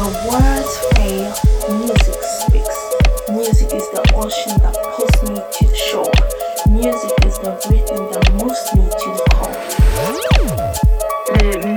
When words fail, music speaks. Music is the ocean that pulls me to the shore. Music is the rhythm that moves me to the core. Mm-hmm.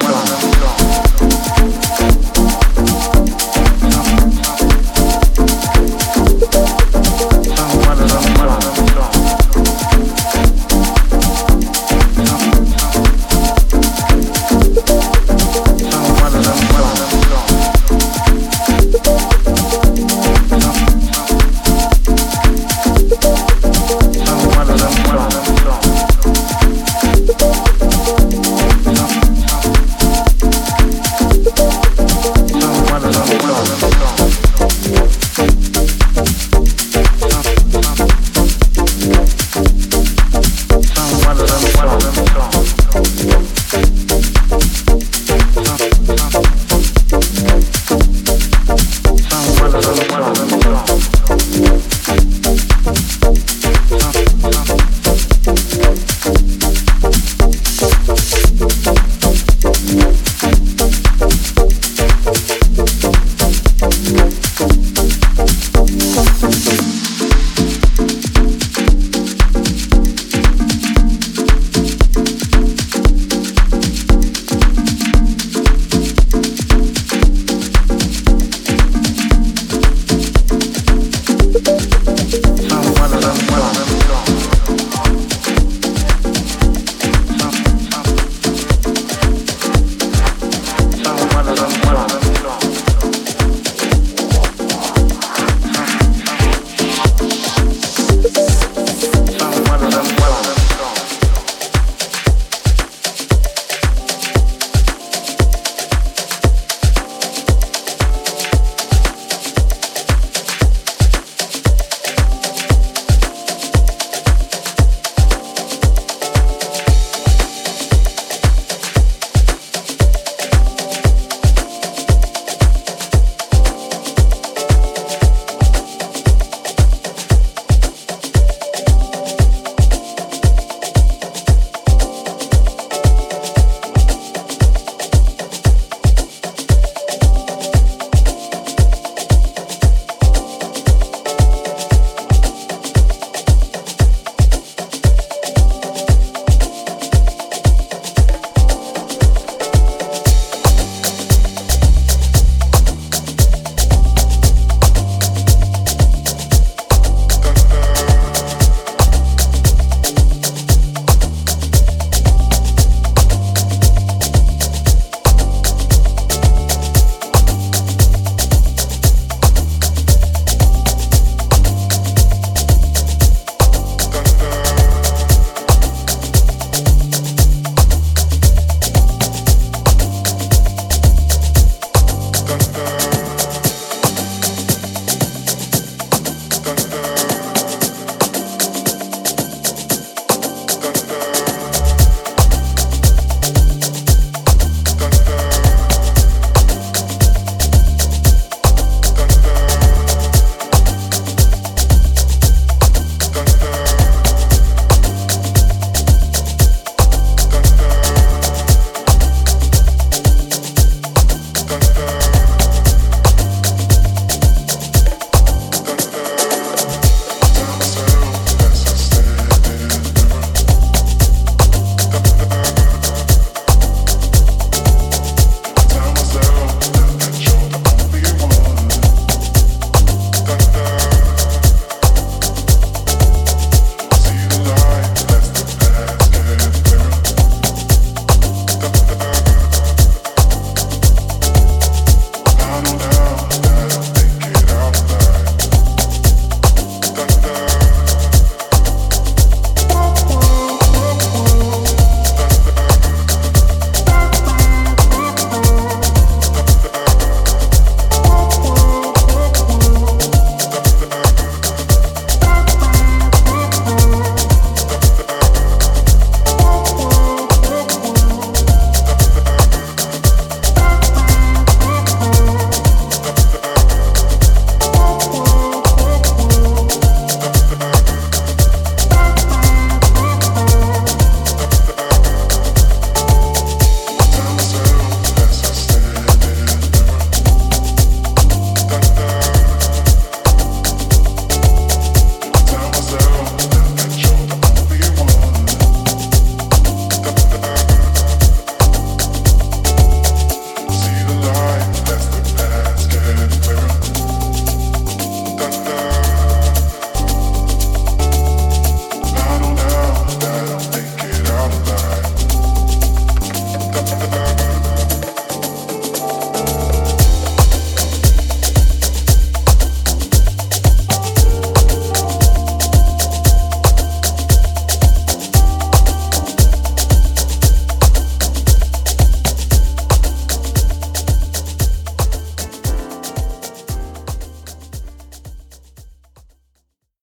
Voilà. 道